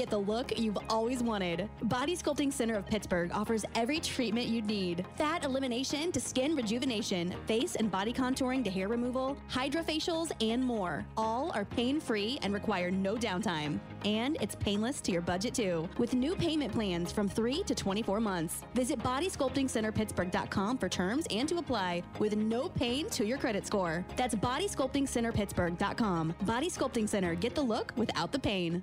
Get the look you've always wanted. Body Sculpting Center of Pittsburgh offers every treatment you'd need fat elimination to skin rejuvenation, face and body contouring to hair removal, hydrofacials, and more. All are pain free and require no downtime. And it's painless to your budget too, with new payment plans from 3 to 24 months. Visit bodysculptingcenterpittsburgh.com for terms and to apply with no pain to your credit score. That's bodysculptingcenterpittsburgh.com. Body Sculpting Center. Get the look without the pain.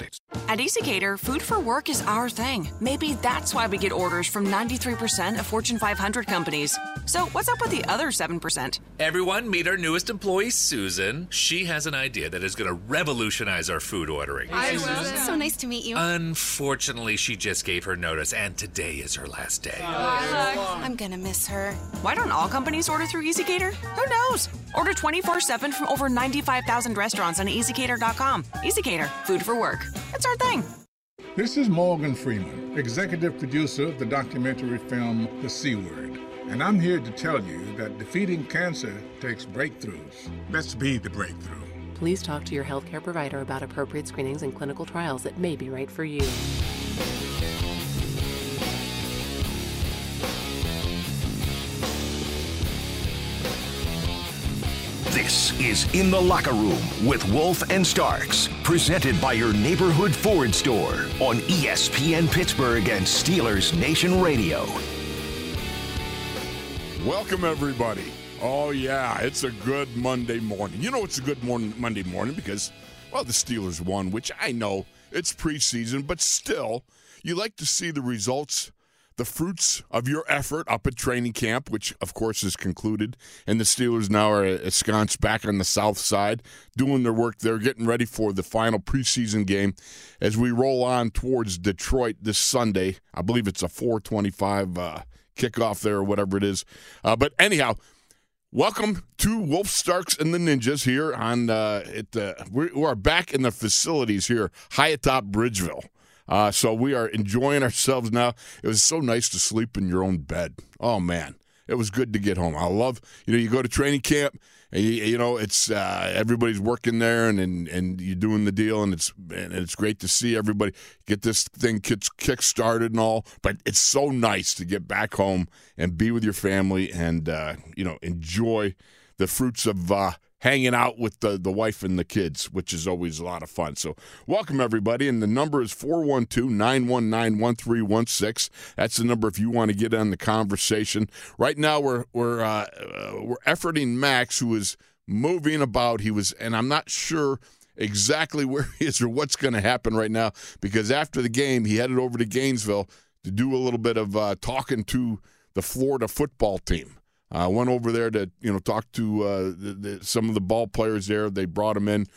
states. At ezCater, food for work is our thing. Maybe that's why we get orders from 93% of Fortune 500 companies. So, what's up with the other 7%? Everyone, meet our newest employee, Susan. She has an idea that is going to revolutionize our food ordering. Hi, Susan. So nice to meet you. Unfortunately, she just gave her notice, and today is her last day. I'm gonna miss her. Why don't all companies order through ezCater? Who knows? Order 24 7 from over 95,000 restaurants on ezcater.com. ezCater, food for work. It's our thing. This is Morgan Freeman, executive producer of the documentary film The C Word. And I'm here to tell you that defeating cancer takes breakthroughs. Let's be the breakthrough. Please talk to your healthcare provider about appropriate screenings and clinical trials that may be right for you. This is In the Locker Room with Wolf and Starks, presented by your neighborhood Ford store on ESPN Pittsburgh and Steelers Nation Radio. Welcome, everybody. Oh, yeah, it's a good Monday morning. You know, it's a good morning, Monday morning because, well, the Steelers won, which I know it's preseason, but still, you like to see the results, the fruits of your effort up at training camp, which, of course, is concluded. And the Steelers now are ensconced back on the south side, doing their work. They're getting ready for the final preseason game as we roll on towards Detroit this Sunday. I believe it's a 425 uh, kickoff there or whatever it is. Uh, but anyhow, welcome to Wolf Starks and the Ninjas here on uh. Uh, we are back in the facilities here, high atop Bridgeville. Uh, so we are enjoying ourselves now. It was so nice to sleep in your own bed. Oh man, it was good to get home. I love you know you go to training camp and you, you know it's uh, everybody's working there and, and and you're doing the deal and it's and it's great to see everybody get this thing kick kick started and all. But it's so nice to get back home and be with your family and uh, you know enjoy the fruits of uh, hanging out with the, the wife and the kids, which is always a lot of fun. So, welcome everybody. And the number is 412 919 1316. That's the number if you want to get on the conversation. Right now, we're, we're, uh, uh, we're efforting Max, who is moving about. He was, and I'm not sure exactly where he is or what's going to happen right now because after the game, he headed over to Gainesville to do a little bit of uh, talking to the Florida football team. I uh, went over there to you know talk to uh, the, the, some of the ball players there. They brought him in,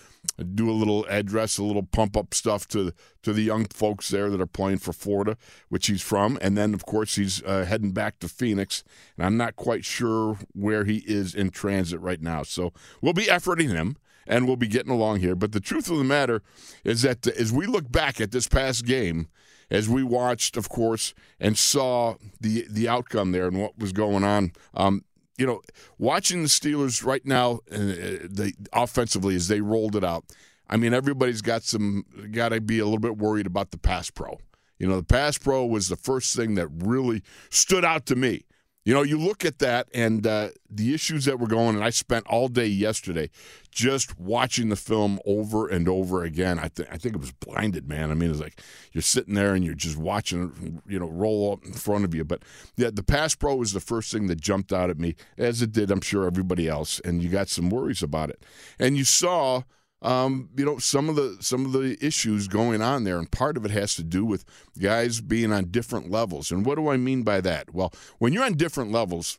do a little address, a little pump up stuff to to the young folks there that are playing for Florida, which he's from, and then of course he's uh, heading back to Phoenix. And I'm not quite sure where he is in transit right now, so we'll be efforting him and we'll be getting along here. But the truth of the matter is that as we look back at this past game as we watched, of course, and saw the the outcome there and what was going on. Um, you know, watching the Steelers right now, uh, the offensively as they rolled it out. I mean, everybody's got some got to be a little bit worried about the pass pro. You know, the pass pro was the first thing that really stood out to me. You know, you look at that and uh, the issues that were going, and I spent all day yesterday just watching the film over and over again. I, th- I think it was blinded, man. I mean, it's like you're sitting there and you're just watching, you know, roll up in front of you. But yeah, the pass pro was the first thing that jumped out at me, as it did, I'm sure, everybody else. And you got some worries about it. And you saw um, you know some of the some of the issues going on there, and part of it has to do with guys being on different levels. And what do I mean by that? Well, when you're on different levels,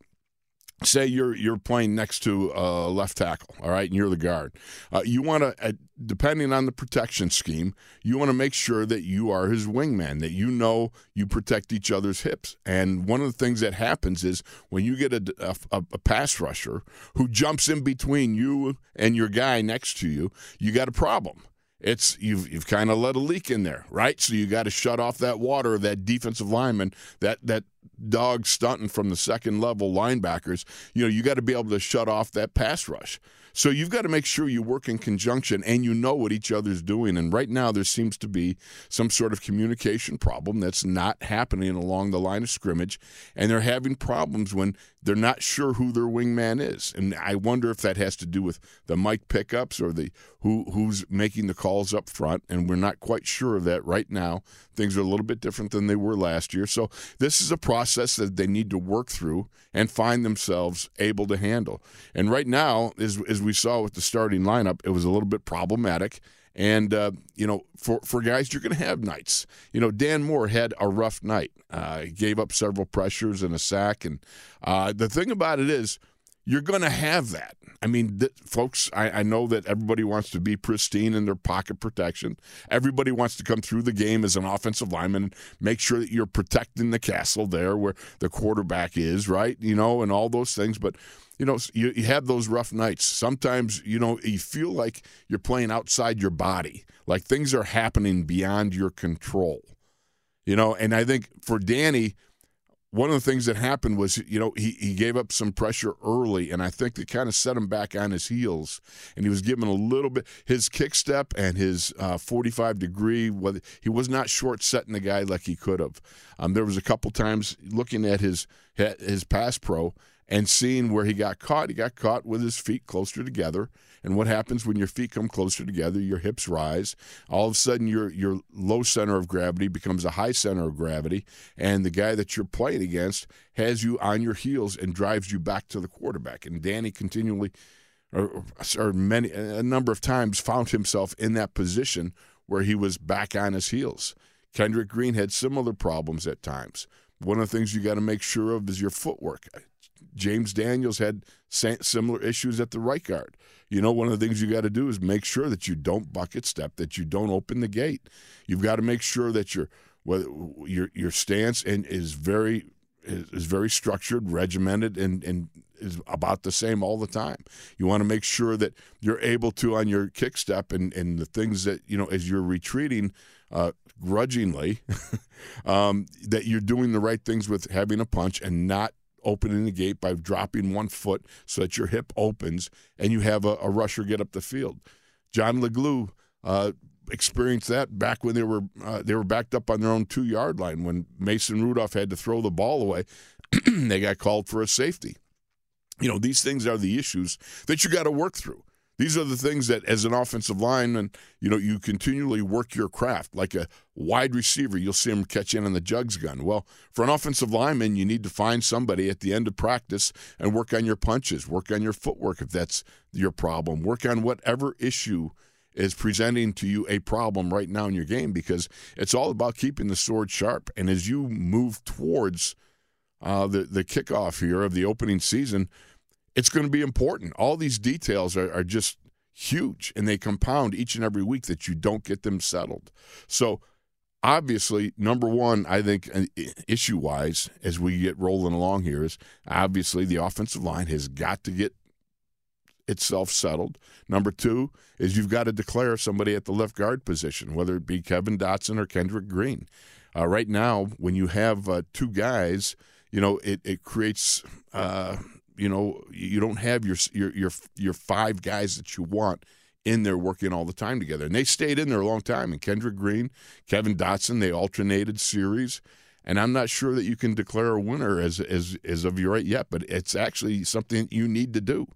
say you're you're playing next to a left tackle, all right, and you're the guard. Uh, you want to, uh, depending on the protection scheme, you want to make sure that you are his wingman, that you know you protect each other's hips. And one of the things that happens is when you get a, a, a pass rusher who jumps in between you and your guy next to you, you got a problem it's you've you've kind of let a leak in there, right? So you got to shut off that water, that defensive lineman, that that dog stunting from the second level linebackers. You know, you got to be able to shut off that pass rush. So you've got to make sure you work in conjunction and you know what each other's doing. And right now, there seems to be some sort of communication problem that's not happening along the line of scrimmage. And they're having problems when they're not sure who their wingman is. And I wonder if that has to do with the mic pickups or the who who's making the calls up front. And we're not quite sure of that right now. Things are a little bit different than they were last year. So this is a process that they need to work through and find themselves able to handle. And right now, as, as we saw with the starting lineup, it was a little bit problematic. And uh, you know, for for guys, you're going to have nights. You know, Dan Moore had a rough night. Uh, he gave up several pressures and a sack. And uh, the thing about it is, you're going to have that. I mean, th- folks, I, I, know that everybody wants to be pristine in their pocket protection. Everybody wants to come through the game as an offensive lineman and make sure that you're protecting the castle there where the quarterback is, right? You know, and all those things. But you know, you, you have those rough nights. Sometimes, you know, you feel like you're playing outside your body, like things are happening beyond your control. You know, and I think for Danny, one of the things that happened was, you know, he, he gave up some pressure early, and I think it kind of set him back on his heels. And he was given a little bit his kick step and his uh, 45 degree. He was not short setting the guy like he could have. Um, there was a couple times looking at his his pass pro and seeing where he got caught. He got caught with his feet closer together. And what happens when your feet come closer together? Your hips rise. All of a sudden, your your low center of gravity becomes a high center of gravity, and the guy that you're playing against has you on your heels and drives you back to the quarterback. And Danny continually, or, or many a number of times, found himself in that position where he was back on his heels. Kendrick Green had similar problems at times. One of the things you got to make sure of is your footwork. James Daniels had similar issues at the right guard. You know, one of the things you got to do is make sure that you don't bucket step, that you don't open the gate. You've got to make sure that your your your stance and is very is very structured, regimented, and and is about the same all the time. You want to make sure that you're able to on your kick step and and the things that you know as you're retreating. Uh, grudgingly, um, that you're doing the right things with having a punch and not opening the gate by dropping one foot so that your hip opens and you have a, a rusher get up the field. John Leglue uh, experienced that back when they were uh, they were backed up on their own two yard line when Mason Rudolph had to throw the ball away. they got called for a safety. You know, these things are the issues that you got to work through. These are the things that, as an offensive lineman, you know, you continually work your craft. Like a wide receiver, you'll see him catch in on the jugs gun. Well, for an offensive lineman, you need to find somebody at the end of practice and work on your punches, work on your footwork if that's your problem, work on whatever issue is presenting to you a problem right now in your game because it's all about keeping the sword sharp. And as you move towards uh, the the kickoff here of the opening season, it's going to be important. All these details are, are just huge and they compound each and every week that you don't get them settled. So, obviously, number one, I think uh, issue wise, as we get rolling along here, is obviously the offensive line has got to get itself settled. Number two is you've got to declare somebody at the left guard position, whether it be Kevin Dotson or Kendrick Green. Uh, right now, when you have uh, two guys, you know it it creates uh, you know you don't have your your your your five guys that you want in there working all the time together. And they stayed in there a long time. And Kendrick Green, Kevin Dotson, they alternated series. And I'm not sure that you can declare a winner as as as of right yet, but it's actually something you need to do.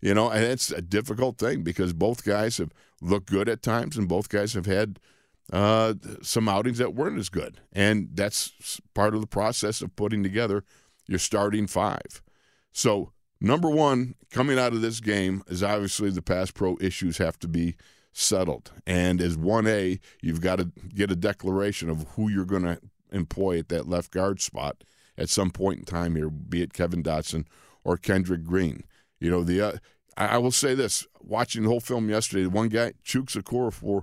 You know, and it's a difficult thing because both guys have looked good at times, and both guys have had uh, some outings that weren't as good. And that's part of the process of putting together your starting five. So, number one, coming out of this game is obviously the pass pro issues have to be settled. And as 1A, you've got to get a declaration of who you're going to employ at that left guard spot at some point in time here, be it Kevin Dotson or Kendrick Green. You know, the uh, I, will say this: watching the whole film yesterday, one guy Chuks Okorafor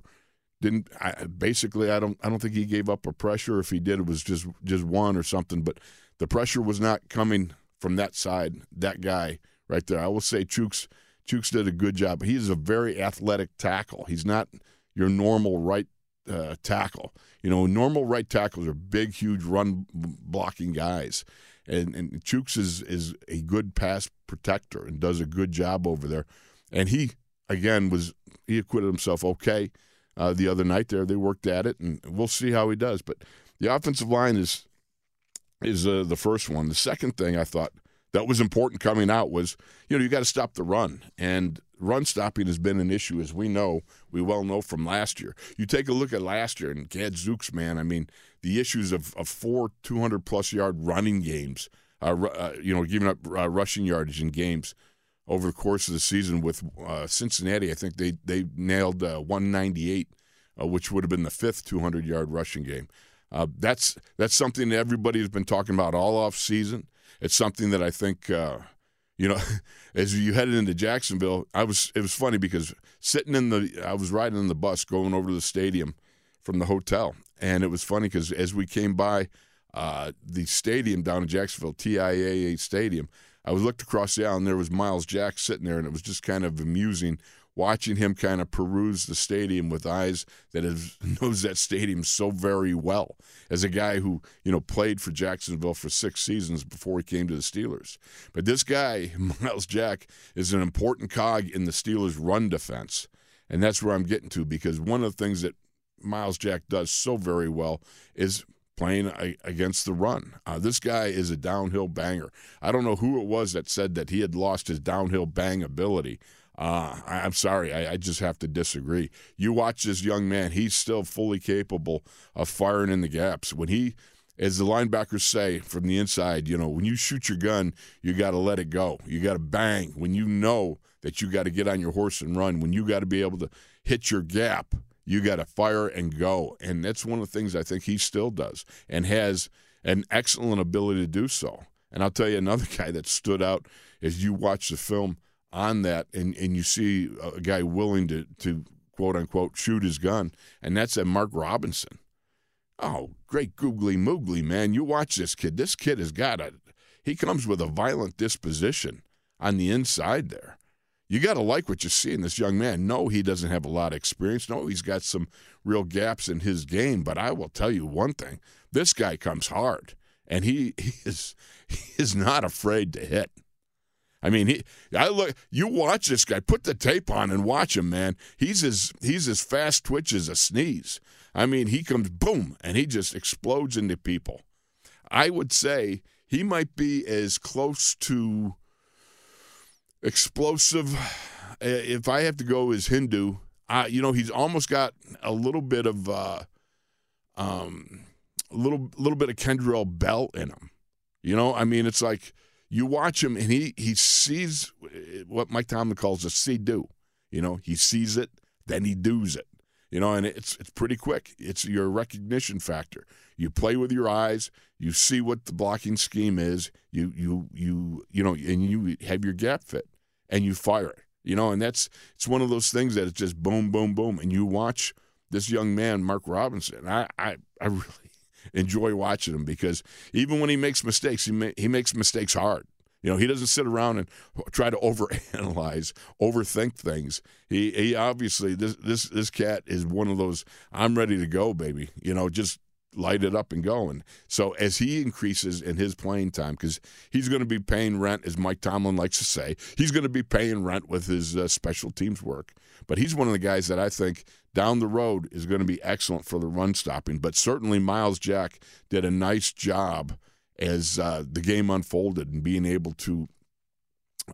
didn't I, basically. I don't I don't think he gave up a pressure. If he did, it was just just one or something. But the pressure was not coming from that side. That guy right there. I will say Chooks Chuks did a good job. He is a very athletic tackle. He's not your normal right uh, tackle. You know, normal right tackles are big, huge run blocking guys, and and Chuks is is a good pass protector and does a good job over there. And he again was he acquitted himself okay uh, the other night. There, they worked at it, and we'll see how he does. But the offensive line is is uh, the first one. The second thing I thought that was important coming out was you know you got to stop the run. And run stopping has been an issue as we know we well know from last year. You take a look at last year and gadzooks man i mean the issues of, of four 200 plus yard running games uh, uh, you know giving up uh, rushing yardage in games over the course of the season with uh, cincinnati i think they, they nailed uh, 198 uh, which would have been the fifth 200 yard rushing game that's that's something that everybody has been talking about all off season. It's something that I think, uh, you know, as you headed into Jacksonville, I was it was funny because sitting in the I was riding in the bus going over to the stadium from the hotel, and it was funny because as we came by uh, the stadium down in Jacksonville, TIAA Stadium, I was looked across the aisle and there was Myles Jack sitting there, and it was just kind of amusing watching him kind of peruse the stadium with eyes that is, knows that stadium so very well as a guy who you know played for Jacksonville for six seasons before he came to the Steelers. But this guy, Myles Jack, is an important cog in the Steelers' run defense, and that's where I'm getting to because one of the things that Myles Jack does so very well is playing against the run. Uh, this guy is a downhill banger. I don't know who it was that said that he had lost his downhill bang ability. Uh, I, am sorry, I, I, just have to disagree. You watch this young man; he's still fully capable of firing in the gaps. When he, as the linebackers say from the inside, you know, when you shoot your gun, you got to let it go. You got to bang when you know that you got to get on your horse and run. When you got to be able to hit your gap, you got to fire and go. And that's one of the things I think he still does and has an excellent ability to do so. And I'll tell you another guy that stood out as you watch the film on that, and, and you see a guy willing to, to quote unquote shoot his gun, and that's a Mark Robinson. Oh, great googly moogly, man. You watch this kid. This kid has got a, he comes with a violent disposition on the inside there. You got to like what you see in this young man. No, he doesn't have a lot of experience. No, he's got some real gaps in his game. But I will tell you one thing this guy comes hard, and he, he is, he is not afraid to hit. I mean, he. I look. You watch this guy. Put the tape on and watch him, man. He's as he's as fast twitch as a sneeze. I mean, he comes boom and he just explodes into people. I would say he might be as close to explosive. Eh, if I have to go as Hindu, uh, you know, he's almost got a little bit of uh, um, a little little bit of Kendrell Bell in him. You know, I mean, it's like you watch him and he he sees what Mike Tomlin calls a see do. You know, he sees it, then he does it. You know, and it's it's pretty quick. It's your recognition factor. You play with your eyes, you see what the blocking scheme is, you you you you know, and you have your gap fit and you fire it. You know, and that's it's one of those things that it's just boom, boom, boom. And you watch this young man, Mark Robinson. I I, I really enjoy watching him because even when he makes mistakes, he ma- he makes mistakes hard. You know, he doesn't sit around and try to overanalyze, overthink things. He he obviously this this this cat is one of those I'm ready to go, baby. You know, just light it up and go. And so as he increases in his playing time, because he's going to be paying rent, as Mike Tomlin likes to say, he's going to be paying rent with his uh, special teams work. But he's one of the guys that I think down the road is going to be excellent for the run stopping. But certainly Myles Jack did a nice job as uh, the game unfolded and being able to,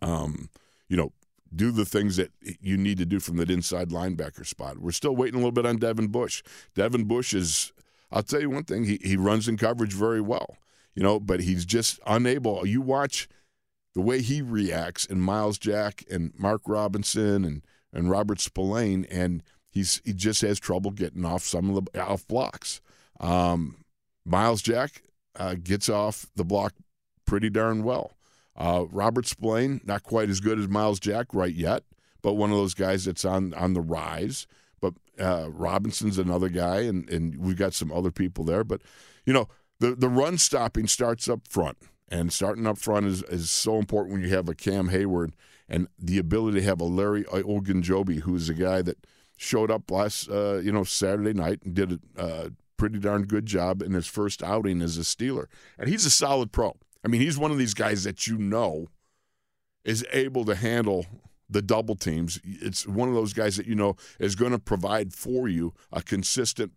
um, you know, do the things that you need to do from that inside linebacker spot. We're still waiting a little bit on Devin Bush. Devin Bush is, I'll tell you one thing, he, he runs in coverage very well, you know, but he's just unable. You watch the way he reacts and Myles Jack and Mark Robinson and, and Robert Spillane, and – he's he just has trouble getting off some of the off blocks. Um, Myles Jack uh, gets off the block pretty darn well. Uh, Robert Spillane, not quite as good as Myles Jack right yet, but one of those guys that's on on the rise. But uh, Robinson's another guy, and, and we've got some other people there. But you know, the the run stopping starts up front, and starting up front is is so important when you have a Cam Heyward and the ability to have a Larry Ogunjobi, who is a guy that showed up last uh, you know Saturday night and did a uh, pretty darn good job in his first outing as a Steeler, and he's a solid pro. I mean, he's one of these guys that you know is able to handle the double teams. It's one of those guys that you know is going to provide for you a consistent,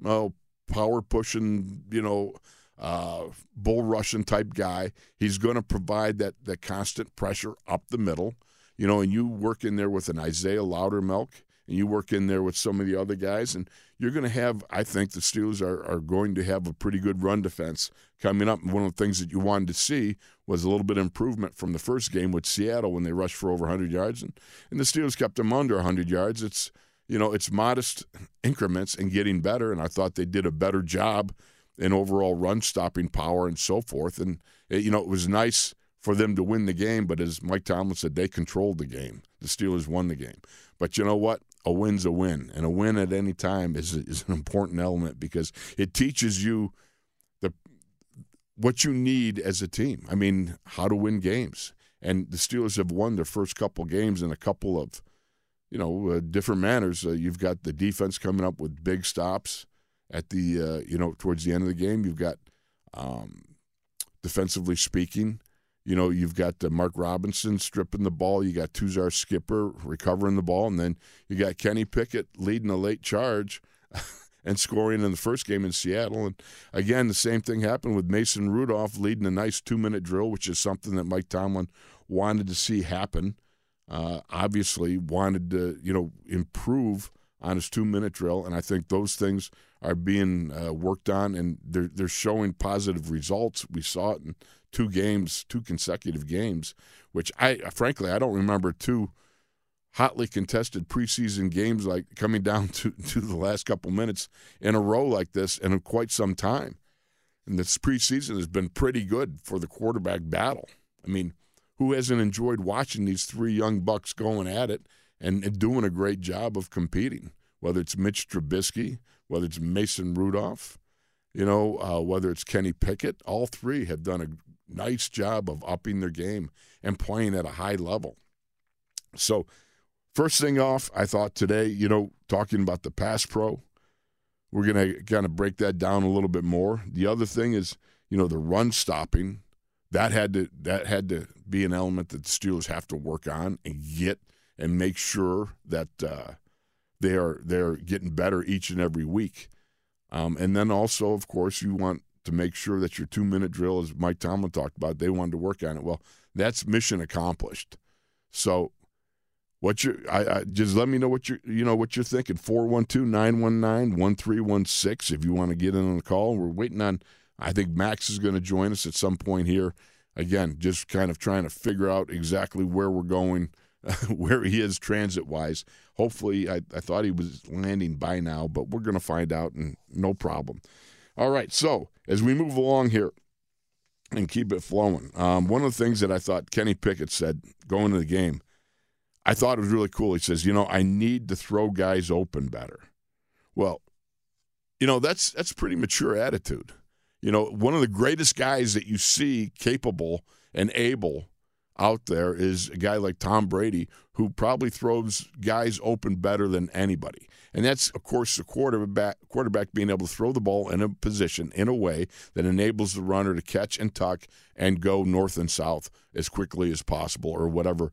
well, power pushing, you know, uh, bull rushing type guy. He's going to provide that that constant pressure up the middle, you know, and you work in there with an Isaiah Loudermilk and you work in there with some of the other guys, and you're going to have, I think the Steelers are, are going to have a pretty good run defense coming up. And one of the things that you wanted to see was a little bit of improvement from the first game with Seattle when they rushed for over 100 yards, and, and the Steelers kept them under 100 yards. It's you know it's modest increments and getting better, and I thought they did a better job in overall run stopping power and so forth. And eh, you know it was nice for them to win the game, but as Mike Tomlin said, they controlled the game. The Steelers won the game. But you know what? A win's a win, and a win at any time is is an important element because it teaches you the what you need as a team. I mean, how to win games. And the Steelers have won their first couple games in a couple of, you know, uh, different manners. Uh, you've got the defense coming up with big stops at the, uh, you know, towards the end of the game. You've got, um, defensively speaking, you know, you've got uh, Mark Robinson stripping the ball. You got Tuzar Skipper recovering the ball. And then you got Kenny Pickett leading a late charge and scoring in the first game in Seattle. And again, the same thing happened with Mason Rudolph leading a nice two minute drill, which is something that Mike Tomlin wanted to see happen. Uh, obviously, wanted to, you know, improve on his two minute drill. And I think those things are being uh, worked on and they're, they're showing positive results. We saw it in two games, two consecutive games, which I frankly I don't remember two hotly contested preseason games like coming down to, to the last couple minutes in a row like this in quite some time. And this preseason has been pretty good for the quarterback battle. I mean, who hasn't enjoyed watching these three young bucks going at it and, and doing a great job of competing? Whether it's Mitch Trubisky, whether it's Mason Rudolph, you know, uh, whether it's Kenny Pickett, all three have done a nice job of upping their game and playing at a high level. So, first thing off, I thought today, you know, talking about the pass pro, we're going to kind of break that down a little bit more. The other thing is, you know, the run stopping. That had to that had to be an element that the Steelers have to work on and get and make sure that uh, they are they're getting better each and every week. Um, and then also, of course, you want to make sure that your two minute drill, as Mike Tomlin talked about, they wanted to work on it. Well, that's mission accomplished. So what you I, I, just let me know what you you know what you're thinking. 412-919-1316 if you want to get in on the call. We're waiting on I think Max is going to join us at some point here. Again just kind of trying to figure out exactly where we're going where he is transit wise hopefully I, I thought he was landing by now but we're going to find out and no problem all right so as we move along here and keep it flowing, um, one of the things that I thought Kenny Pickett said going to the game, I thought it was really cool. He says, "You know, I need to throw guys open better." Well, you know that's that's pretty mature attitude. You know, one of the greatest guys that you see capable and able out there is a guy like Tom Brady, who probably throws guys open better than anybody. And that's, of course, the quarterback, quarterback being able to throw the ball in a position in a way that enables the runner to catch and tuck and go north and south as quickly as possible or whatever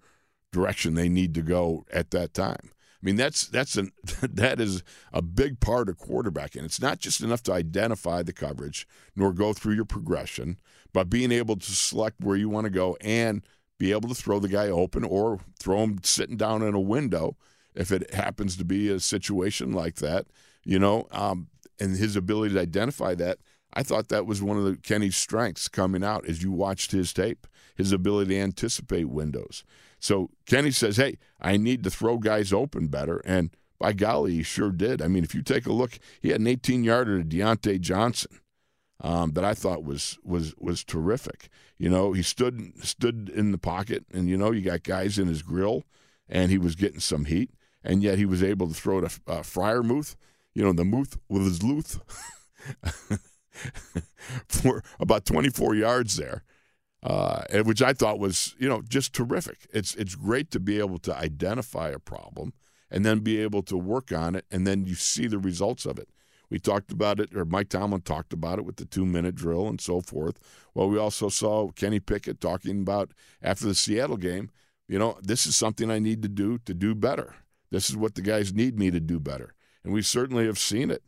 direction they need to go at that time. I mean, that's that's an that is a big part of quarterbacking. It's not just enough to identify the coverage nor go through your progression, but being able to select where you want to go and be able to throw the guy open or throw him sitting down in a window if it happens to be a situation like that, you know, um, and his ability to identify that. I thought that was one of the Kenny's strengths coming out as you watched his tape, his ability to anticipate windows. So Kenny says, "Hey, I need to throw guys open better," and by golly, he sure did. I mean, if you take a look, he had an 18 yarder to Diontae Johnson um, that I thought was was was terrific. You know, he stood stood in the pocket, and you know, you got guys in his grill, and he was getting some heat, and yet he was able to throw to uh, Freiermuth, you know, the Muth with his Luth for about 24 yards there. Uh, which I thought was, you know, just terrific. It's it's great to be able to identify a problem and then be able to work on it, and then you see the results of it. We talked about it, or Mike Tomlin talked about it with the two minute drill and so forth. Well, we also saw Kenny Pickett talking about after the Seattle game, you know, this is something I need to do to do better. This is what the guys need me to do better. And we certainly have seen it.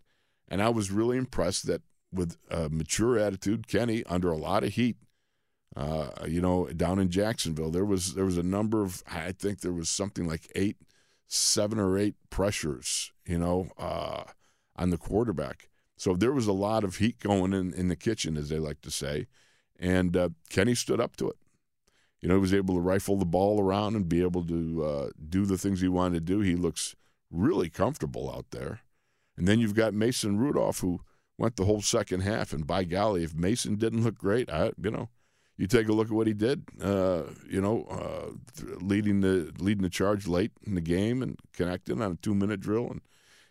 And I was really impressed that with a mature attitude, Kenny, under a lot of heat, uh, you know, down in Jacksonville, there was there was a number of I think there was something like eight, seven or eight pressures, you know, uh, on the quarterback. So there was a lot of heat going in in the kitchen, as they like to say, and uh, Kenny stood up to it. You know, he was able to rifle the ball around and be able to uh, do the things he wanted to do. He looks really comfortable out there. And then you've got Mason Rudolph, who went the whole second half. And by golly, if Mason didn't look great, I you know you take a look at what he did. Uh, you know, uh, leading the leading the charge late in the game and connecting on a two minute drill, and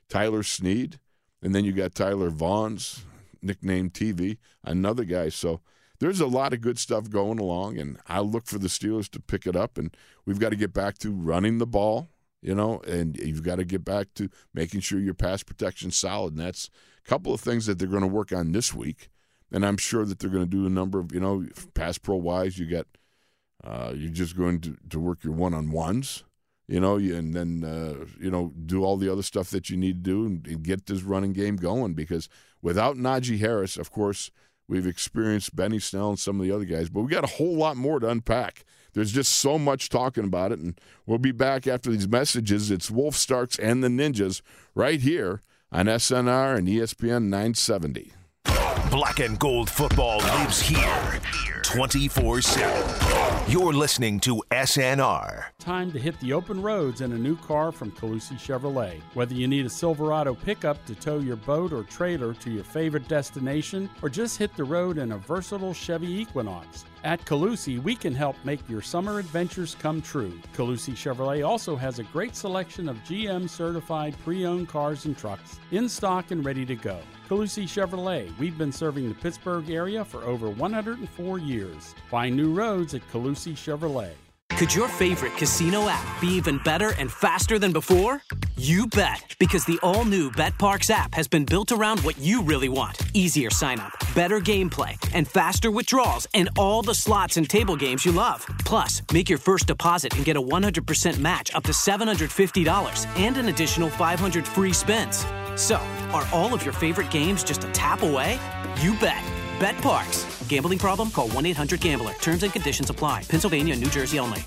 Tyler Snead, and then you got Tyler Vaughns, nicknamed TV, another guy. So there's a lot of good stuff going along, and I look for the Steelers to pick it up, and we've got to get back to running the ball. You know, and you've got to get back to making sure your pass protection's solid, and that's a couple of things that they're going to work on this week and I'm sure that they're going to do a number of you know pass pro wise. You get uh, you're just going to, to work your one on ones, you know, and then uh, you know do all the other stuff that you need to do and, and, get this running game going. Because without Najee Harris, of course, we've experienced Benny Snell and some of the other guys, but we got a whole lot more to unpack. There's just so much talking about it, and we'll be back after these messages. It's Wolf Starks and the Ninjas right here on SNR and ESPN 970. Black and gold football lives here 24 7. You're listening to SNR. Time to hit the open roads in a new car from Calusi Chevrolet. Whether you need a Silverado pickup to tow your boat or trailer to your favorite destination, or just hit the road in a versatile Chevy Equinox. At Calusi, we can help make your summer adventures come true. Calusi Chevrolet also has a great selection of GM certified pre owned cars and trucks in stock and ready to go. Calusi Chevrolet, we've been serving the Pittsburgh area for over 104 years. Find new roads at Calusi Chevrolet. Could your favorite casino app be even better and faster than before? You bet, because the all new BetParx app has been built around what you really want easier sign up, better gameplay, and faster withdrawals, and all the slots and table games you love. Plus, make your first deposit and get a 100% match up to $750 and an additional 500 free spins. So, are all of your favorite games just a tap away? You bet. BetParx. Gambling problem? Call 1 800 Gambler. Terms and conditions apply. Pennsylvania and New Jersey only.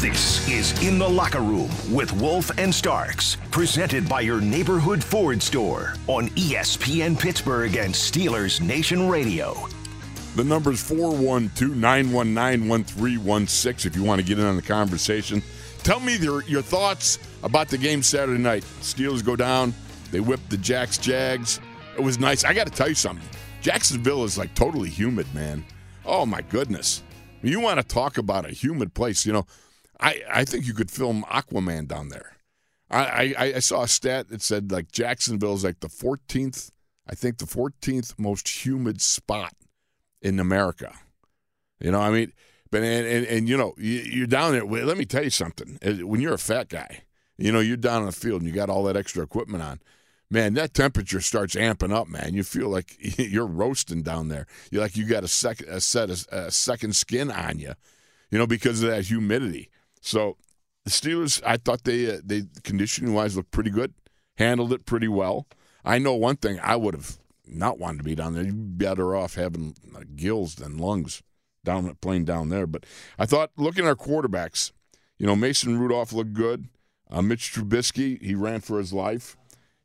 This is In the Locker Room with Wolf and Starks, presented by your neighborhood Ford store on ESPN Pittsburgh and Steelers Nation Radio. The number is 412 919 1316 if you want to get in on the conversation. Tell me your, your thoughts about the game Saturday night. Steelers go down, they whip the Jacks Jags. It was nice. I got to tell you something. Jacksonville is like totally humid, man. Oh, my goodness. You want to talk about a humid place. You know, I, I think you could film Aquaman down there. I, I, I saw a stat that said like Jacksonville is like the 14th, I think the 14th most humid spot in America. You know, I mean, but and and, and you know, you, are down there. Let me tell you something. When you're a fat guy, you know, you're down in the field and you got all that extra equipment on. Man, that temperature starts amping up, man. You feel like you're roasting down there. You're like you got a second a set of, a second skin on you, you know, because of that humidity. So the Steelers, I thought they uh, they conditioning wise looked pretty good, handled it pretty well. I know one thing I would have not wanted to be down there. You'd be better off having gills than lungs down playing down there. But I thought looking at our quarterbacks, you know, Mason Rudolph looked good. Uh, Mitch Trubisky, he ran for his life.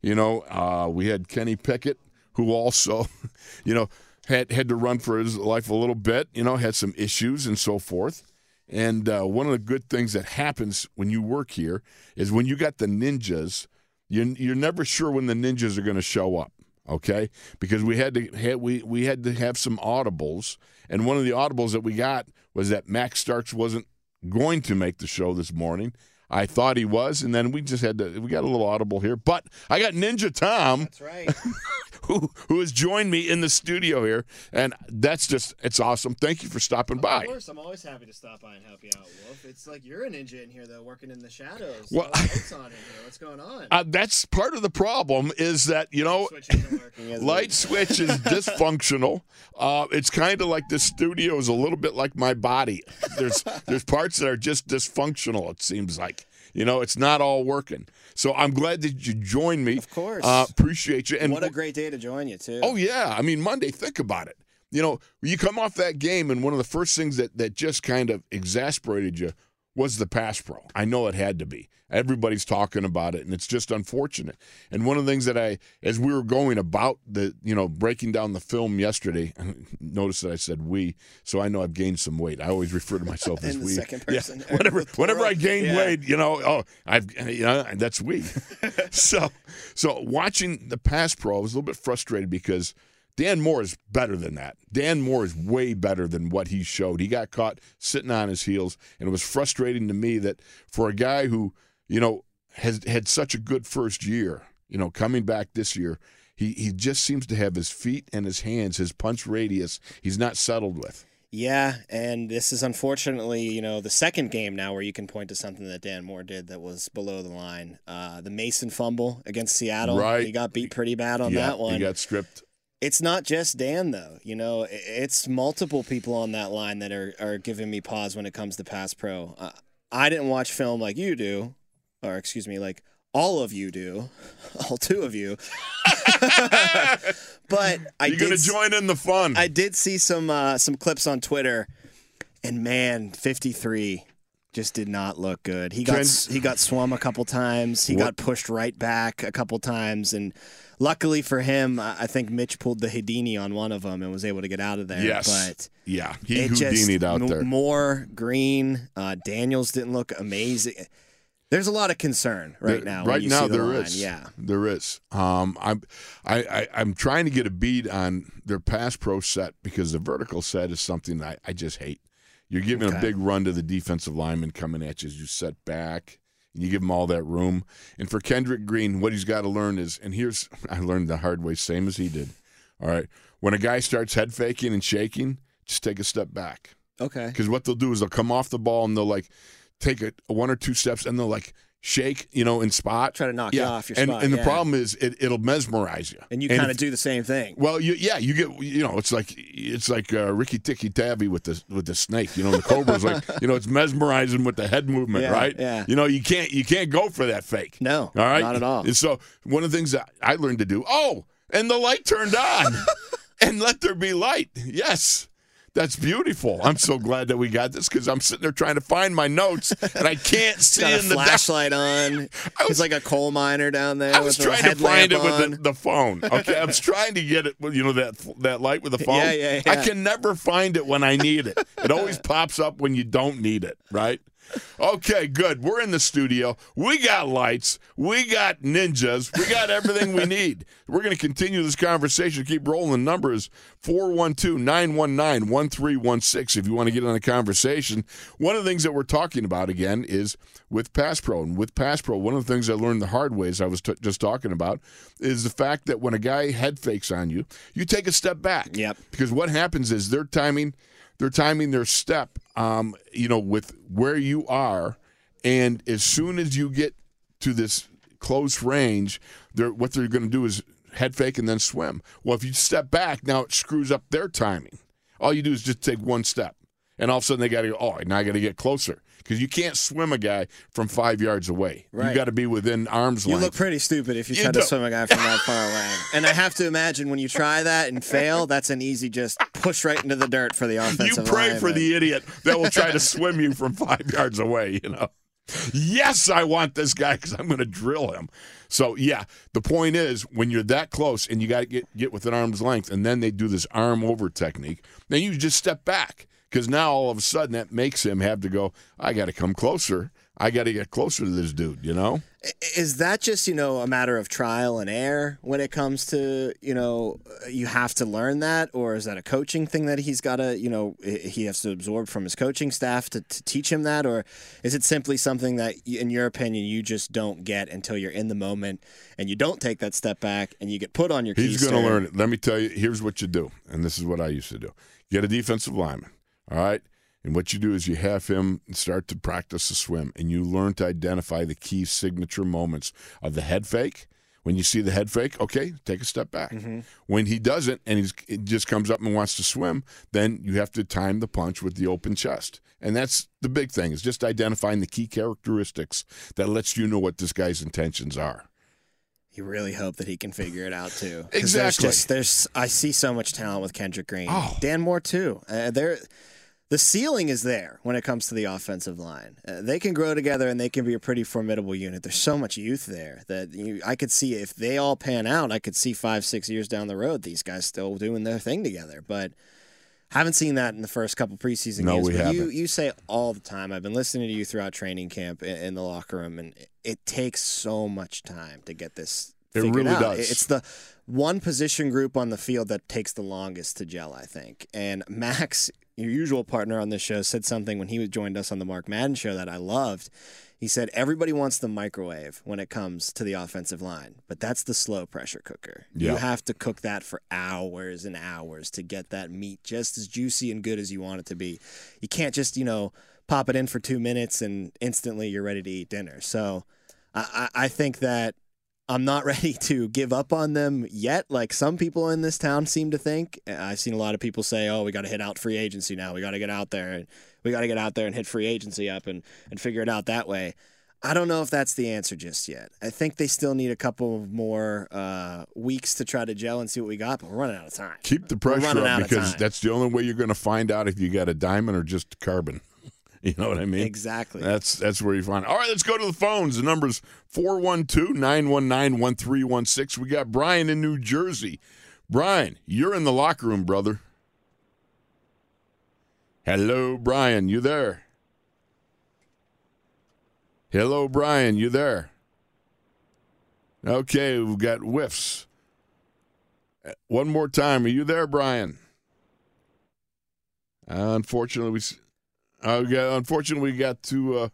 You know, uh, we had Kenny Pickett, who also, you know, had had to run for his life a little bit. You know, had some issues and so forth. And uh, one of the good things that happens when you work here is when you got the ninjas, you're, you're never sure when the ninjas are going to show up. Okay, because we had to have, we we had to have some audibles, and one of the audibles that we got was that Max Starks wasn't going to make the show this morning. I thought he was, and then we just had to. We got a little audible here, but I got Ninja Tom. That's right. who who has joined me in the studio here, and that's just it's awesome. Thank you for stopping by. Of course, I'm always happy to stop by and help you out, Wolf. It's like you're a ninja in here, though, working in the shadows. Well- lights on in here. What's going on? Uh, that's part of the problem is that you know Switch isn't working, is it? light switch is dysfunctional. Uh, it's kind of like the studio is a little bit like my body. There's there's parts that are just dysfunctional. It seems like you know it's not all working. So I'm glad that you joined me. Of course. uh, appreciate you. And what a great day to join you, too. Oh yeah, I mean Monday. Think about it. You know, you come off that game, and one of the first things that that just kind of exasperated you was the pass pro. I know it had to be. Everybody's talking about it, and it's just unfortunate. And one of the things that I, as we were going about the, you know, breaking down the film yesterday, notice that I said we, so I know I've gained some weight. I always refer to myself as we. second Yeah, person, whenever, the whenever I gain Yeah. weight, you know, oh, I've, you know, that's we. so, so watching the pass pro, I was a little bit frustrated because Dan Moore is better than that. Dan Moore is way better than what he showed. He got caught sitting on his heels, and it was frustrating to me that for a guy who, you know, has had such a good first year, you know, coming back this year, he he just seems to have his feet and his hands, his punch radius, he's not settled with. Yeah, and this is unfortunately, you know, the second game now where you can point to something that Dan Moore did that was below the line. Uh, the Mason fumble against Seattle. Right. He got beat pretty bad on yeah, that one. He got stripped. It's not just Dan though. You know, it's multiple people on that line that are, are giving me pause when it comes to pass pro. Uh, I didn't watch film like you do, or excuse me, like all of you do, all two of you. but I You're did gonna join in the fun. I did see some uh, some clips on Twitter, and man, 53 just did not look good. He got Trent- he got swum a couple times. He What- got pushed right back a couple times, and luckily for him, I think Mitch pulled the Houdini on one of them and was able to get out of there. Yes. but yeah, he Houdini'd out M- there. Moore Green, uh, Daniels didn't look amazing. There's a lot of concern right There- now. Right now, the there line. is. Yeah. there is. Um, I'm, I, I, I'm trying to get a bead on their pass pro set because the vertical set is something I, I just hate. You're giving a big run to the defensive lineman coming at you as you set back. And you give him all that room. And for Kendrick Green, what he's got to learn is, and here's I learned the hard way, same as he did. All right, when a guy starts head faking and shaking, just take a step back. Okay. Because what they'll do is they'll come off the ball and they'll like take a, one or two steps and they'll like shake, you know, in spot. Try to knock you off your and, spot, And the yeah. problem is it, it'll mesmerize you. And you kind of do the same thing. Well, you, yeah, you get you know it's like it's like uh, Rikki-Tikki-Tavi with the with the snake. You know, the cobra's like you know it's mesmerizing with the head movement, Yeah, right? yeah. You know, you can't you can't go for that fake. No, all right, not at all. And so one of the things that I learned to do. Oh, and the light turned on, and let there be light. Yes. That's beautiful. I'm so glad that we got this because I'm sitting there trying to find my notes and I can't see Got a in the flashlight on. I He's like a coal miner down there. I was trying to find it with the, the phone. Okay, I was trying to get it. You know that that light with the phone. Yeah, yeah, I can never find it when I need it. It always pops up when you don't need it. Right. Okay, good. We're in the studio. We got lights. We got ninjas. We got everything we need. We're going to continue this conversation. Keep rolling. The number is 412 919 1316 if you want to get on a conversation. One of the things that we're talking about again is with Pass Pro. And with Pass Pro, one of the things I learned the hard way, as I was t- just talking about, is the fact that when a guy head fakes on you, you take a step back. Yep. Because what happens is they're timing they're timing their step um, you know, with where you are, and as soon as you get to this close range, they're what they're going to do is head fake and then swim. Well, if you step back, now it screws up their timing. All you do is just take one step, and all of a sudden they got to go. Oh, now I got to get closer because you can't swim a guy from five yards away. Right. You got to be within arm's You length. You look pretty stupid if you, You try to don't. swim a guy from that far away. And I have to imagine when you try that and fail, that's an easy just push right into the dirt for the offensive. you pray for lineman. the idiot that will try to swim you from five yards away, you know. Yes, I want this guy because I'm going to drill him. So yeah, the point is when you're that close and you got to get get within arm's length, and then they do this arm over technique, then you just step back because now all of a sudden that makes him have to go. I got to come closer. I got to get closer to this dude. You know. Is that just, you know, a matter of trial and error when it comes to, you know, uh, you have to learn that? Or is that a coaching thing that he's got to, you know, he has to absorb from his coaching staff to, to teach him that? Or is it simply something that, in your opinion, you just don't get until you're in the moment and you don't take that step back and you get put on your He's going to learn it. Let me tell you, here's what you do. And this is what I used to do get a defensive lineman. All right. And what you do is you have him start to practice the swim, and you learn to identify the key signature moments of the head fake. When you see the head fake, okay, take a step back. Mm-hmm. When he doesn't, and he's it just comes up and wants to swim, then you have to time the punch with the open chest, and that's the big thing is just identifying the key characteristics that lets you know what this guy's intentions are. You really hope that he can figure it out too. Exactly. There's just there's I see so much talent with Kendrick Green. Oh. Dan Moore too. Uh, there, the ceiling is there when it comes to the offensive line. Uh, they can grow together and they can be a pretty formidable unit. There's so much youth there that you, I could see if they all pan out, I could see five six years down the road these guys still doing their thing together. But haven't seen that in the first couple preseason No, games. we but you haven't. you say all the time. I've been listening to you throughout training camp in, in the locker room, and it, it takes so much time to get this. It really out. does. It's the one position group on the field that takes the longest to gel, I think. And Max, your usual partner on this show, said something when he joined us on the Mark Madden show that I loved. He said everybody wants the microwave when it comes to the offensive line, but that's the slow pressure cooker. You have to cook that for hours and hours to get that meat just as juicy and good as you want it to be. You can't just, you know, pop it in for two minutes and instantly you're ready to eat dinner. So I, I I think that I'm not ready to give up on them yet, like some people in this town seem to think. I've seen a lot of people say, "Oh, we got to hit out free agency now. We got to get out there and we got to get out there and hit free agency up and and figure it out that way." I don't know if that's the answer just yet. I think they still need a couple more uh, weeks to try to gel and see what we got, but we're running out of time. Keep the pressure up because that's the only way you're going to find out if you got a diamond or just carbon. You know what I mean? Exactly. That's that's where you find. All right, let's go to the phones. The number's 412-919-1316. We got Brian in New Jersey. Brian, you're in the locker room, brother. Hello, Brian. You there? Hello, Brian. You there? Okay, we've got whiffs. One more time. Are you there, Brian? unfortunately, we, uh, we got, unfortunately we got to uh,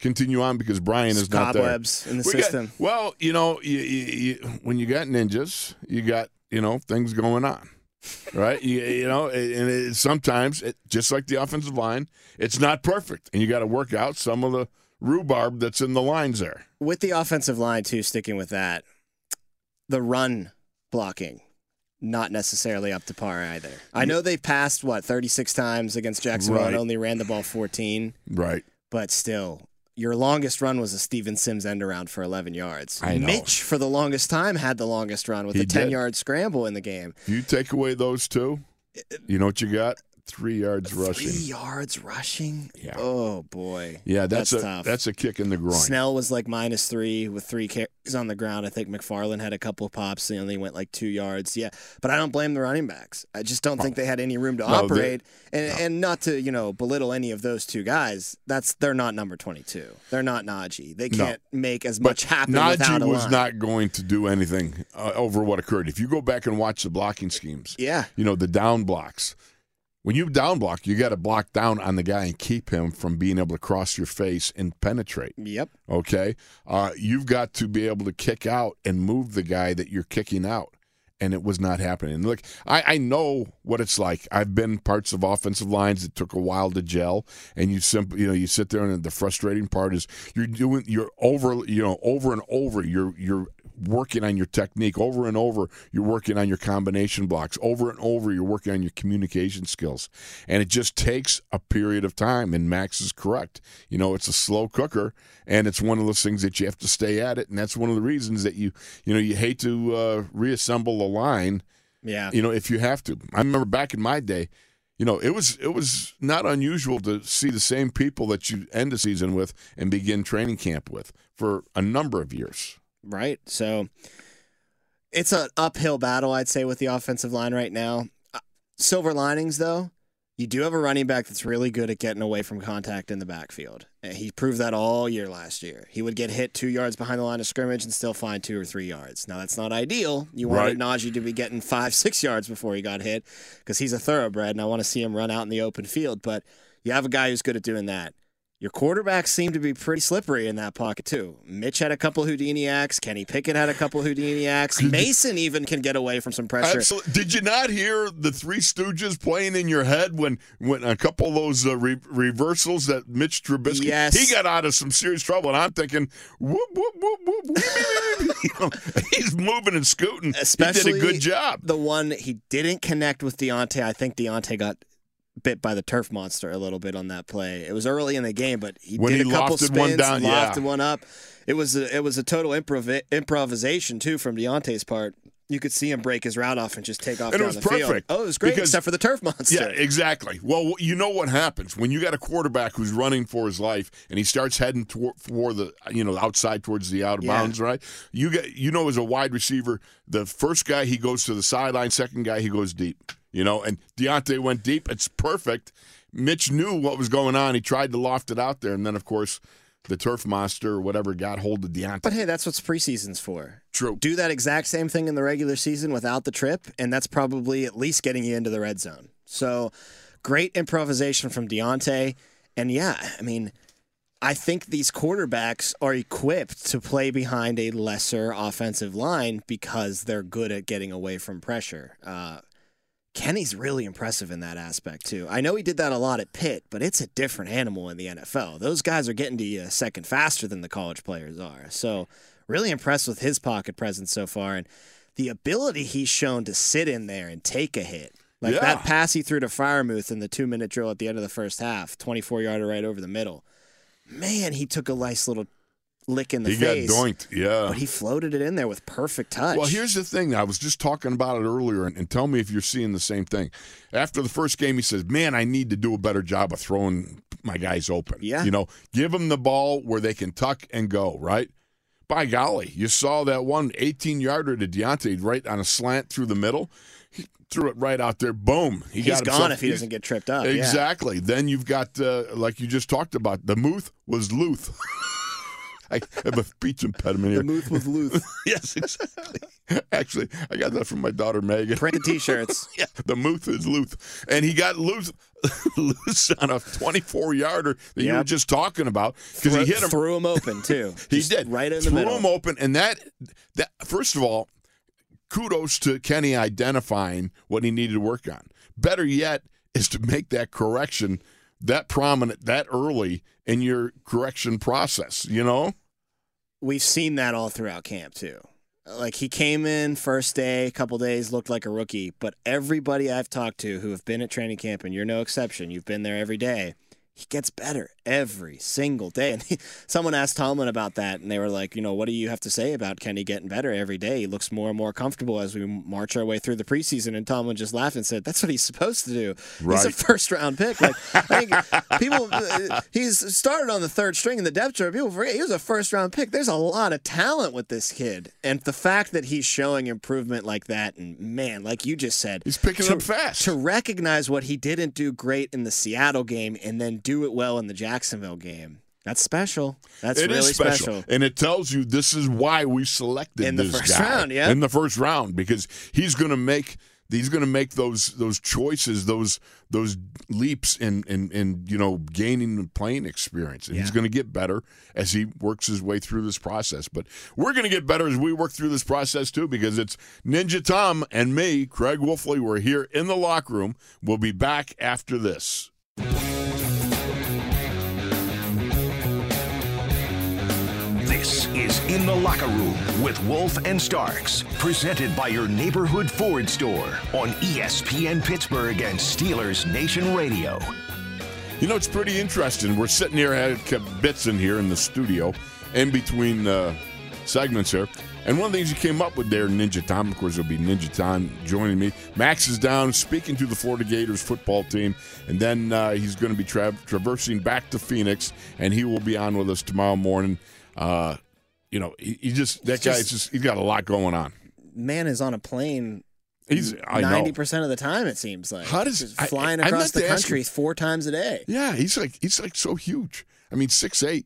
continue on because Brian is not there. Cobwebs in the We got- system. well, you know, you, you, you, when you got ninjas, you got you know things going on, right? you, you know, and it, sometimes, it, just like the offensive line, it's not perfect, and you got to work out some of the rhubarb that's in the lines there. with the offensive line too, sticking with that, the run blocking not necessarily up to par either. I know they passed what 36 times against Jacksonville and only ran the ball 14, Right. but still. Your longest run was a Steven Sims end around for 11 yards. I know. Mitch, for the longest time, had the longest run with He a 10 did. yard scramble in the game. You take away those two, uh, you know what you got? Three yards rushing. Three yards rushing? Yeah. Oh, boy. Yeah, that's, a tough. that's a kick in the groin. Snell was like minus three with three carries on the ground. I think McFarland had a couple of pops. They only went like two yards. Yeah, but I don't blame the running backs. I just don't think they had any room to No, operate. and and not to you know belittle any of those two guys. That's they're not number twenty two. They're not Najee. They can't make as But much happen Najee was not going to do anything uh, over what occurred. If you go back and watch the blocking schemes, Yeah. you know the down blocks. When you down block, you got to block down on the guy and keep him from being able to cross your face and penetrate. Yep. Okay, uh, you've got to be able to kick out and move the guy that you're kicking out, and it was not happening. Look, I, I know what it's like. I've been parts of offensive lines that took a while to gel, and you simply, you know, you sit there, and the frustrating part is you're doing, you're over, you know, over and over. You're you're working on your technique over and over. You're working on your combination blocks over and over. You're working on your communication skills, and it just takes a period of time. And Max is correct. You know, it's a slow cooker, and it's one of those things that you have to stay at it. And that's one of the reasons that you, you know, you hate to uh, reassemble a line. Yeah. You know, if you have to. I remember back in my day. You know, it was it was not unusual to see the same people that you end the season with and begin training camp with for a number of years. Right. So it's an uphill battle, I'd say, with the offensive line right now. Uh, Silver linings, though, You do have a running back that's really good at getting away from contact in the backfield. He proved that all year last year. He would get hit two yards behind the line of scrimmage and still find two or three yards. Now, that's not ideal. You wanted Najee to be getting five, six yards before he got hit because he's a thoroughbred, and I want to see him run out in the open field. But you have a guy who's good at doing that. Your quarterbacks seem to be pretty slippery in that pocket too. Mitch had a couple Houdini acts. Kenny Pickett had a couple Houdini acts. Mason even can get away from some pressure. Absolutely. Did you not hear the Three Stooges playing in your head when when a couple of those uh, re- reversals that Mitch Trubisky Yes. he got out of some serious trouble, and I'm thinking, whoop whoop whoop whoop. You know, he's moving and scooting. Especially he did a good job. The one he didn't connect with Diontae. I think Diontae got bit by the turf monster a little bit on that play. It was early in the game, but he When did he a couple spins, one down, yeah. lofted one up. It was a, it was a total improv- improvisation too from Diontae's part. You could see him break his route off and just take off And it was the field. perfect. Oh, it was great, because- except for the turf monster. Yeah, exactly. Well, you know what happens when you got a quarterback who's running for his life and he starts heading toward for the you know outside towards the out of Yeah. bounds, right? You get you know as a wide receiver, the first guy he goes to the sideline, second guy he goes deep. You know, and Diontae went deep. It's perfect. Mitch knew what was going on. He tried to loft it out there, and then of course the turf monster or whatever got hold of Diontae. But hey, that's what preseason's for. True. Do that exact same thing in the regular season without the trip, and that's probably at least getting you into the red zone. So great improvisation from Diontae. And yeah, I mean, I think these quarterbacks are equipped to play behind a lesser offensive line because they're good at getting away from pressure. Uh, Kenny's really impressive in that aspect too. I know he did that a lot at Pitt, but it's a different animal in the NFL. Those guys are getting to you a second faster than the college players are. So, really impressed with his pocket presence so far and the ability he's shown to sit in there and take a hit. Like Yeah. that pass he threw to Freiermuth in the two minute drill at the end of the first half, 24 yarder right over the middle. Man, he took a nice little lick in the face. he got doinked. Yeah. But he floated it in there with perfect touch. Well, here's the thing. I was just talking about it earlier, and, and tell me if you're seeing the same thing. After the first game, he says, "Man, I need to do a better job of throwing my guys open. Yeah. you know, give them the ball where they can tuck and go. Right. By golly, you saw that one 18 yarder to Diontae right on a slant through the middle. He threw it right out there. Boom. He He's got gone himself- if he doesn't get tripped up. yeah. Exactly. Then you've got, uh, like you just talked about, the Muth was Luth. I have a speech impediment here. The Muth was Luth. yes, exactly. Actually, I got that from my daughter Megan. Printed T-shirts. yeah, the Muth is Luth, and he got loose, loose on a 24 yarder that you were just talking about because he hit him. threw him open too. he Just did right in the threw middle. him open, and that that first of all, kudos to Kenny identifying what he needed to work on. Better yet is to make that correction that prominent that early in your correction process. You know. We've seen that all throughout camp too. Like he came in first day, couple days, looked like a rookie, but everybody I've talked to who have been at training camp, and you're no exception, you've been there every day. He gets better every single day. And he, someone asked Tomlin about that, and they were like, you know, what do you have to say about Kenny getting better every day? He looks more and more comfortable as we march our way through the preseason. And Tomlin just laughed and said, "That's what he's supposed to do. He's a first round pick. Like I think people, uh, he's started on the third string in the depth chart. People forget he was a first round pick. There's a lot of talent with this kid, and the fact that he's showing improvement like that, and man, like you just said, he's picking to, up fast. To recognize what he didn't do great in the Seattle game, and then do it well in the Jacksonville game. That's special. That's It is really special. and it tells you this is why we selected In the this first guy round, yeah. in the first round because he's going to make he's going to make those those choices, those those leaps in in, in you know gaining the playing experience, and he's going to get better as he works his way through this process. But we're going to get better as we work through this process too, because it's Ninja Tom and me, Craig Wolfley. We're here in the locker room. We'll be back after this. Is In the Locker Room with Wolf and Starks, presented by your neighborhood Ford store on ESPN Pittsburgh and Steelers Nation Radio. You know, it's pretty interesting. We're sitting here, I kept bits in here in the studio, in between uh, segments here. And one of the things you came up with there, Ninja Tom, of course, it'll be Ninja Tom joining me. Max is down speaking to the Florida Gators football team, and then uh, he's going to be tra- traversing back to Phoenix, and he will be on with us tomorrow morning. Uh, you know, he, he just that guy's just- just he's got a lot going on. man is on a plane He's ninety percent of the time. It seems like How does- Just flying I- I across meant the country you- four times a day? Yeah, he's like he's like so huge. I mean, six eight.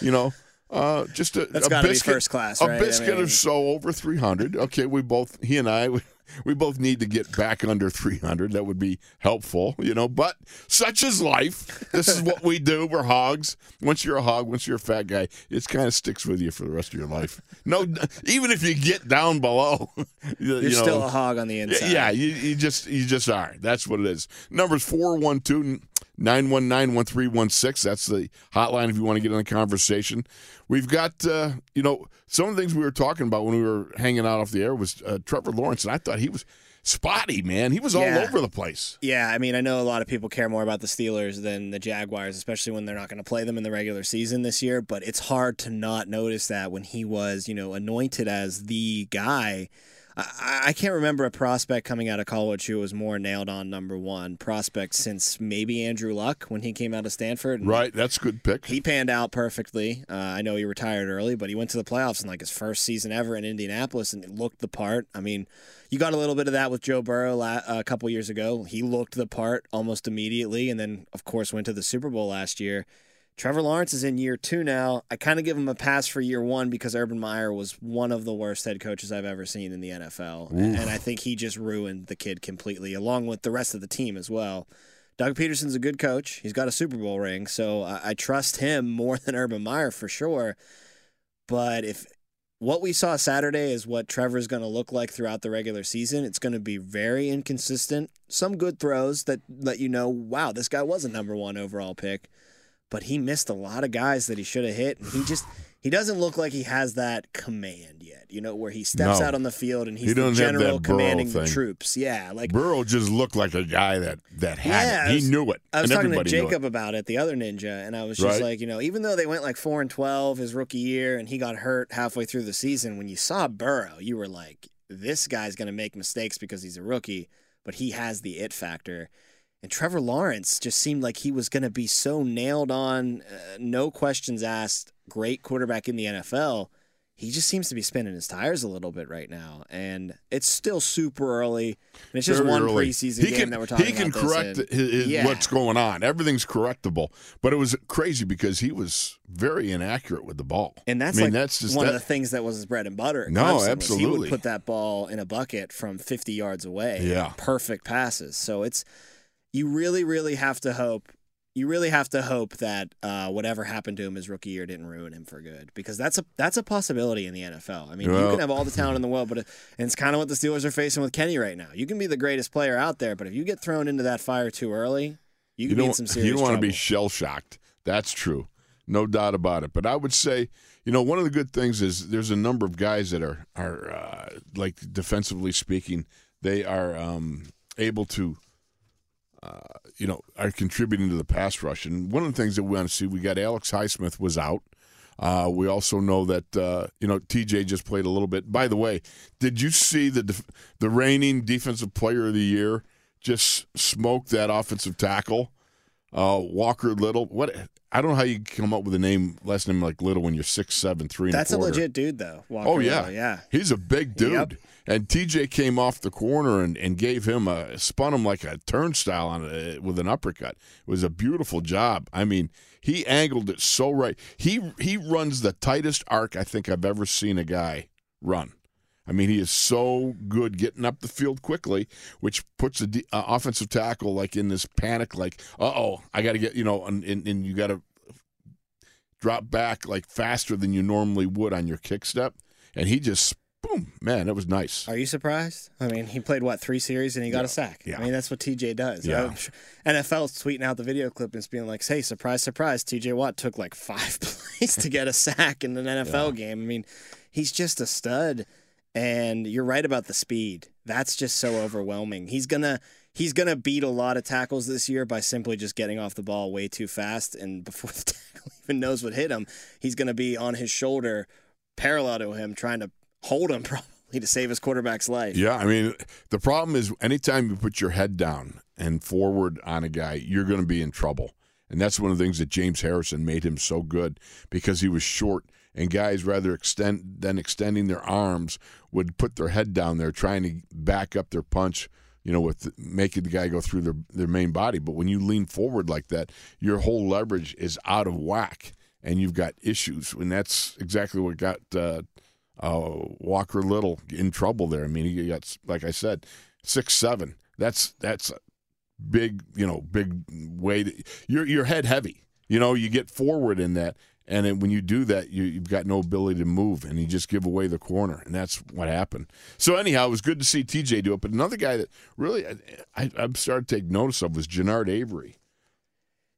You know, uh, just a, That's a biscuit, first class, A right? I biscuit mean- or so over three hundred. Okay, we both he and I. We, we both need to get back under 300. That would be helpful, you know. But such is life. This is what we do. We're hogs. Once you're a hog, once you're a fat guy, it kind of sticks with you for the rest of your life. No, even if you get down below, you, You're you know, still a hog on the inside. yeah, you, you just you just are. That's what it is. Numbers 412 919 1316. That's the hotline if you want to get in the conversation. We've got, uh, you know, some of the things we were talking about when we were hanging out off the air was uh, Trevor Lawrence, and I thought he was spotty, man. He was all Yeah. over the place. Yeah, I mean, I know a lot of people care more about the Steelers than the Jaguars, especially when they're not going to play them in the regular season this year. But it's hard to not notice that when he was, you know, anointed as the guy. I, I can't remember a prospect coming out of college who was more nailed on number one prospect since maybe Andrew Luck when he came out of Stanford. And Right, that's a good pick. He panned out perfectly. Uh, I know he retired early, but he went to the playoffs in like his first season ever in Indianapolis and looked the part. I mean, you got a little bit of that with Joe Burrow la- a couple years ago. He looked the part almost immediately, and then of course went to the Super Bowl last year. Trevor Lawrence is in year two now. I kind of give him a pass for year one because Urban Meyer was one of the worst head coaches I've ever seen in the NFL. And, and I think he just ruined the kid completely, along with the rest of the team as well. Doug Pederson's a good coach. He's got a Super Bowl ring, so I, I trust him more than Urban Meyer for sure. But if what we saw Saturday is what Trevor's going to look like throughout the regular season, it's going to be very inconsistent. Some good throws that let you know, wow, this guy was a number one overall pick but he missed a lot of guys that he should have hit, and he just he doesn't look like he has that command yet. You know, where he steps No. out on the field and he's He the doesn't have general that Burrow commanding the thing. troops. Yeah, like Burrow just looked like a guy that that had yeah, it. I He was- knew it. I was and talking to everybody knew it. Jacob about it, the other ninja, and I was just Right. like, you know, even though they went like four and twelve his rookie year, and he got hurt halfway through the season, when you saw Burrow, you were like, this guy's going to make mistakes because he's a rookie, but he has the it factor. And Trevor Lawrence just seemed like he was going to be so nailed on, uh, no questions asked, great quarterback in the NFL. He just seems to be spinning his tires a little bit right now, and it's still super early. And it's just Very one early. preseason he game can, that we're talking He can about. this correct in. his, his- Yeah. what's going on. Everything's correctable. But it was crazy because he was very inaccurate with the ball. And that's I mean, like that's just one that, of the things that was his bread and butter. at No, Clemson, was He absolutely. would put that ball in a bucket from 50 yards away. Yeah. Perfect passes. So it's, you really, really have to hope. You really have to hope that uh, whatever happened to him his rookie year didn't ruin him for good, because that's a that's a possibility in the NFL. I mean, you can have all the talent in the world, but it, and it's kind of what the Steelers are facing with Kenny right now. You can be the greatest player out there, but if you get thrown into that fire too early, you can be in some serious you don't want to be shell shocked. That's true. No doubt about it. But I would say, you know, one of the good things is there's a number of guys that are are uh, like defensively speaking, they are um, able to, uh, you know, are contributing to the pass rush. And one of the things that we want to see, we got Alex Highsmith was out. Uh, we also know that uh, you know TJ just played a little bit. By the way, did you see the def- the reigning defensive player of the year just smoke that offensive tackle? Uh, Walker Little. What I don't know how you come up with a name last name like Little when you're six seven three. and That's a quarter. legit dude, though. Walker oh yeah, Little, yeah. He's a big dude. Yep. And TJ came off the corner and, and gave him a spun him like a turnstile on a, with an uppercut. It was a beautiful job. I mean, he angled it so right. He he runs the tightest arc I think I've ever seen a guy run. I mean, he is so good getting up the field quickly, which puts the de- uh, offensive tackle like in this panic, like, uh oh, I got to get, you know, and, and, and you got to drop back like faster than you normally would on your kick step. And he just, boom, man, that was nice. Are you surprised? I mean, he played what three series and he got a sack. yeah. I mean, that's what TJ does. Yeah. Sure- NFL's tweeting out the video clip and it's being like, "Hey, surprise, surprise! TJ Watt took like five plays to get a sack in an NFL game. I mean, he's just a stud." And you're right about the speed. That's just so overwhelming. He's gonna he's gonna beat a lot of tackles this year by simply just getting off the ball way too fast. And before the tackle even knows what hit him, he's gonna be on his shoulder, parallel to him, trying to hold him probably to save his quarterback's life. Yeah, I mean, the problem is anytime you put your head down and forward on a guy, you're going to be in trouble. And that's one of the things that James Harrison made him so good because he was short and guys rather extend than extending their arms would put their head down there trying to back up their punch you know, with making the guy go through their their main body. But when you lean forward like that, your whole leverage is out of whack, and you've got issues. And that's exactly what got uh, uh, Walker Little in trouble there. I mean, he got, like I said, six seven. That's that's big, you know, big weight. Your your head heavy. You know, you get forward in that, and then when you do that, you, have got no ability to move, and you just give away the corner, and that's what happened. So anyhow, it was good to see TJ do it. But another guy that really I, I, started to take notice of was Genard Avery.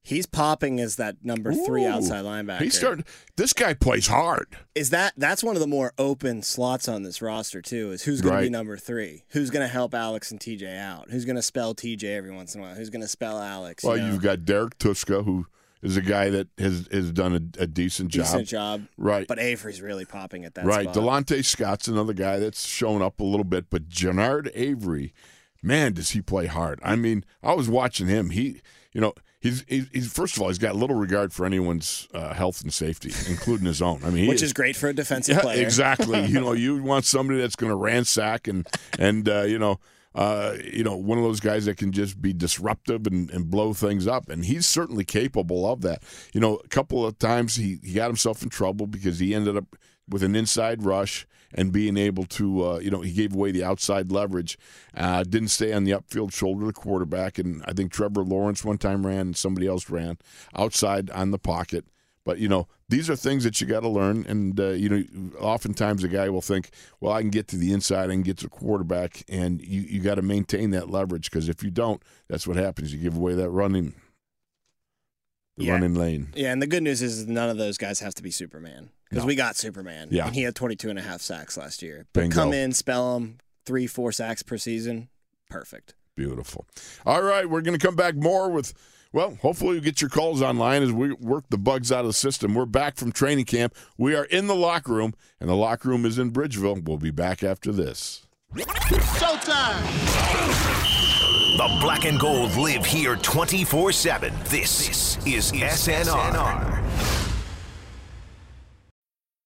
He's popping as that number three Ooh, outside linebacker. He's starting. This guy plays hard. Is that that's one of the more open slots on this roster too? Is who's going Right. to be number three? Who's going to help Alex and TJ out? Who's going to spell TJ every once in a while? Who's going to spell Alex? you Well, know? you've got Derrek Tuszka, who is a guy that has has done a, a decent job. decent job, Right. But Avery's really popping at that right. spot. Delontae Scott's another guy that's shown up a little bit, but Genard Avery, man, does he play hard. I mean, I was watching him. He, you know, he's, he's, he's first of all, he's got little regard for anyone's uh, health and safety, including his own. I mean, which is great for a defensive yeah, player. exactly. you know, you want somebody that's going to ransack and and uh, you know. Uh, you know, one of those guys that can just be disruptive and, and blow things up, and he's certainly capable of that. You know, a couple of times he, he got himself in trouble because he ended up with an inside rush and being able to, uh, you know, he gave away the outside leverage, uh, didn't stay on the upfield shoulder of the quarterback, and I think Trevor Lawrence one time ran and somebody else ran outside on the pocket. But you know, these are things that you got to learn, and uh, you know, oftentimes a guy will think, "Well, I can get to the inside, I can get to the quarterback," and you you got to maintain that leverage because if you don't, that's what happens. You give away that running, the Yeah. running lane. Yeah, and the good news is none of those guys have to be Superman because No. we got Superman. Yeah. and he had 22 and a half sacks last year. But Bingo. come in, spell him three, four sacks per season, perfect. Beautiful. All right, we're going to come back more with. Well, hopefully you get your calls online as we work the bugs out of the system. We're back from training camp. We are in the locker room, and the locker room is in Bridgeville. We'll be back after this. Showtime! The black and gold live here 24 7. This is SNR.